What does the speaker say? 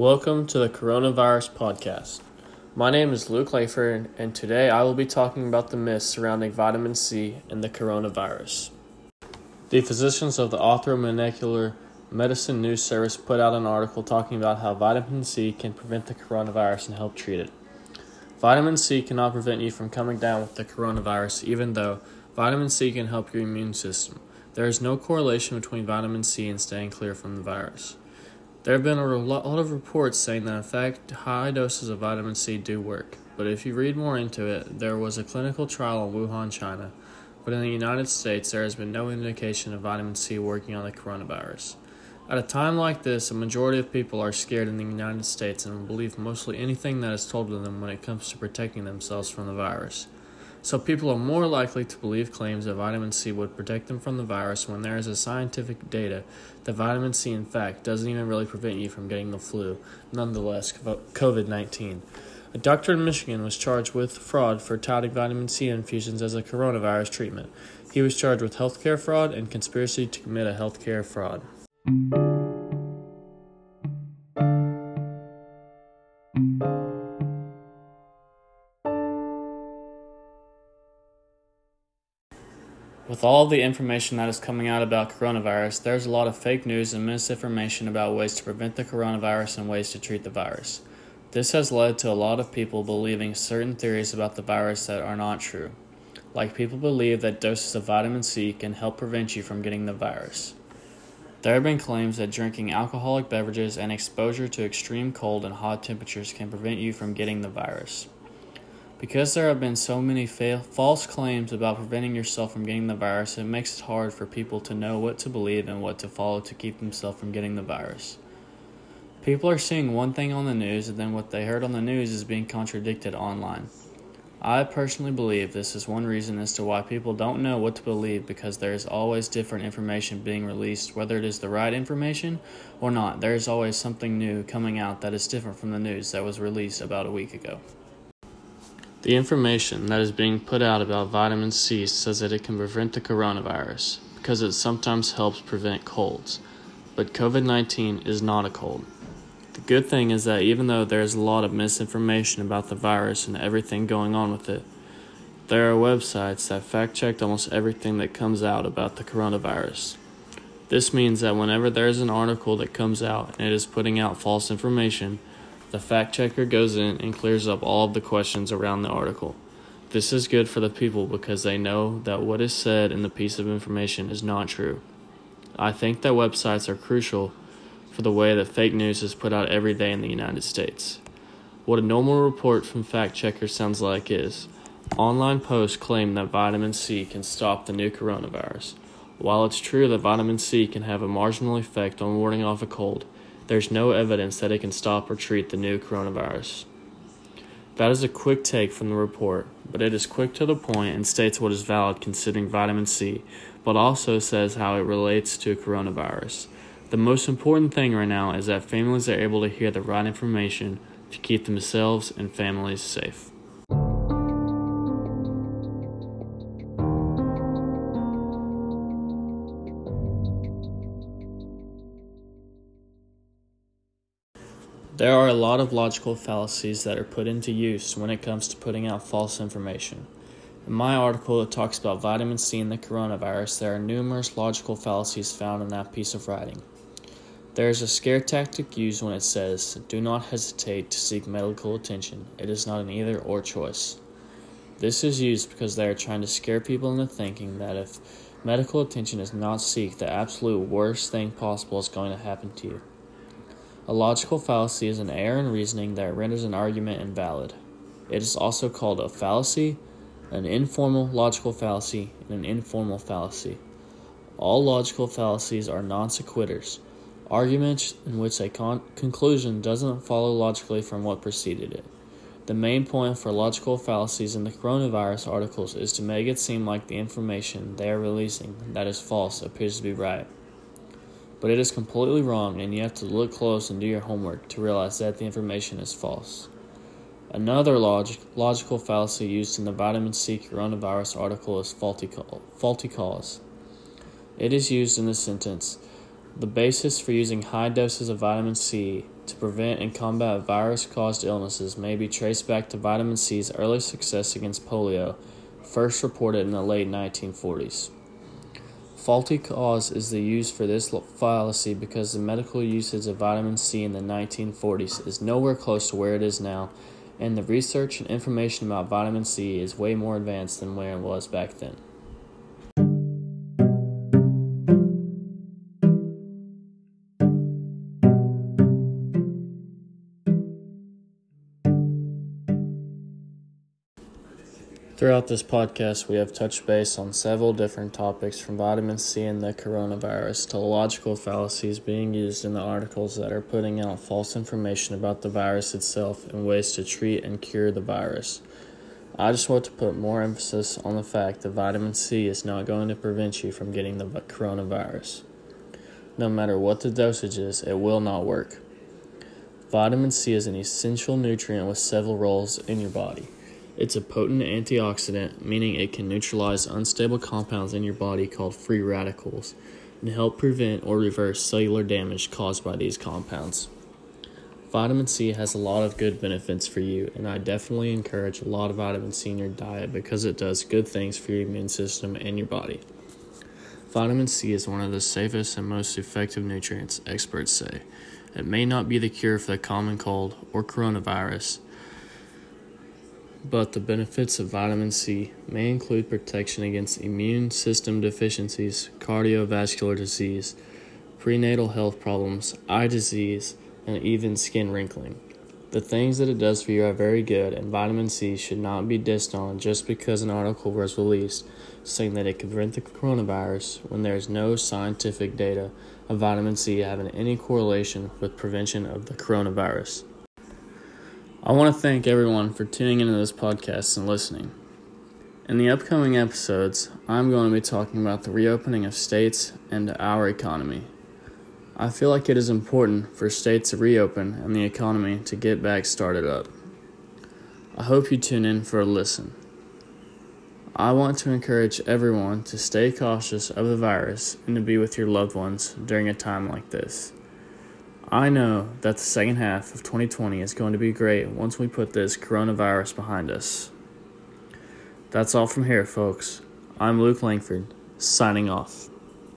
Welcome to the Coronavirus Podcast. My name is Luke Langford, and today I will be talking about the myths surrounding vitamin C and the coronavirus. The physicians of the Molecular Medicine News Service put out an article talking about how vitamin C can prevent the coronavirus and help treat it. Vitamin C cannot prevent you from coming down with the coronavirus, even though vitamin C can help your immune system. There is no correlation between vitamin C and staying clear from the virus. There have been a lot of reports saying that in fact high doses of vitamin C do work, but if you read more into it, there was a clinical trial in Wuhan, China, but in the United States there has been no indication of vitamin C working on the coronavirus. At a time like this, a majority of people are scared in the United States and believe mostly anything that is told to them when it comes to protecting themselves from the virus. So people are more likely to believe claims that vitamin C would protect them from the virus when there is a scientific data that vitamin C in fact doesn't even really prevent you from getting the flu, nonetheless COVID-19. A doctor in Michigan was charged with fraud for touting vitamin C infusions as a coronavirus treatment. He was charged with healthcare fraud and conspiracy to commit a healthcare fraud. With all the information that is coming out about coronavirus, there's a lot of fake news and misinformation about ways to prevent the coronavirus and ways to treat the virus. This has led to a lot of people believing certain theories about the virus that are not true. Like people believe that doses of vitamin C can help prevent you from getting the virus. There have been claims that drinking alcoholic beverages and exposure to extreme cold and hot temperatures can prevent you from getting the virus. Because there have been so many fa- false claims about preventing yourself from getting the virus, it makes it hard for people to know what to believe and what to follow to keep themselves from getting the virus. People are seeing one thing on the news, and then what they heard on the news is being contradicted online. I personally believe this is one reason as to why people don't know what to believe because there is always different information being released, whether it is the right information or not. There is always something new coming out that is different from the news that was released about a week ago. The information that is being put out about vitamin C says that it can prevent the coronavirus because it sometimes helps prevent colds. But COVID 19 is not a cold. The good thing is that even though there is a lot of misinformation about the virus and everything going on with it, there are websites that fact check almost everything that comes out about the coronavirus. This means that whenever there is an article that comes out and it is putting out false information, the fact checker goes in and clears up all of the questions around the article. This is good for the people because they know that what is said in the piece of information is not true. I think that websites are crucial for the way that fake news is put out every day in the United States. What a normal report from fact checkers sounds like is online posts claim that vitamin C can stop the new coronavirus. While it's true that vitamin C can have a marginal effect on warding off a cold, there's no evidence that it can stop or treat the new coronavirus. That is a quick take from the report, but it is quick to the point and states what is valid considering vitamin C, but also says how it relates to coronavirus. The most important thing right now is that families are able to hear the right information to keep themselves and families safe. There are a lot of logical fallacies that are put into use when it comes to putting out false information. In my article, it talks about vitamin C and the coronavirus. There are numerous logical fallacies found in that piece of writing. There is a scare tactic used when it says, Do not hesitate to seek medical attention. It is not an either or choice. This is used because they are trying to scare people into thinking that if medical attention is not sought, the absolute worst thing possible is going to happen to you. A logical fallacy is an error in reasoning that renders an argument invalid. It is also called a fallacy, an informal logical fallacy, and an informal fallacy. All logical fallacies are non sequiturs, arguments in which a con- conclusion doesn't follow logically from what preceded it. The main point for logical fallacies in the coronavirus articles is to make it seem like the information they are releasing that is false appears to be right but it is completely wrong, and you have to look close and do your homework to realize that the information is false. Another log- logical fallacy used in the vitamin C coronavirus article is faulty, faulty cause. It is used in the sentence, The basis for using high doses of vitamin C to prevent and combat virus caused illnesses may be traced back to vitamin C's early success against polio, first reported in the late 1940s. Faulty cause is the use for this fallacy because the medical usage of vitamin C in the 1940s is nowhere close to where it is now, and the research and information about vitamin C is way more advanced than where it was back then. Throughout this podcast, we have touched base on several different topics from vitamin C and the coronavirus to logical fallacies being used in the articles that are putting out false information about the virus itself and ways to treat and cure the virus. I just want to put more emphasis on the fact that vitamin C is not going to prevent you from getting the coronavirus. No matter what the dosage is, it will not work. Vitamin C is an essential nutrient with several roles in your body. It's a potent antioxidant, meaning it can neutralize unstable compounds in your body called free radicals and help prevent or reverse cellular damage caused by these compounds. Vitamin C has a lot of good benefits for you, and I definitely encourage a lot of vitamin C in your diet because it does good things for your immune system and your body. Vitamin C is one of the safest and most effective nutrients, experts say. It may not be the cure for the common cold or coronavirus but the benefits of vitamin C may include protection against immune system deficiencies, cardiovascular disease, prenatal health problems, eye disease, and even skin wrinkling. The things that it does for you are very good, and vitamin C should not be dissed on just because an article was released saying that it could prevent the coronavirus when there is no scientific data of vitamin C having any correlation with prevention of the coronavirus. I want to thank everyone for tuning into this podcast and listening. In the upcoming episodes, I'm going to be talking about the reopening of states and our economy. I feel like it is important for states to reopen and the economy to get back started up. I hope you tune in for a listen. I want to encourage everyone to stay cautious of the virus and to be with your loved ones during a time like this. I know that the second half of 2020 is going to be great once we put this coronavirus behind us. That's all from here, folks. I'm Luke Langford, signing off.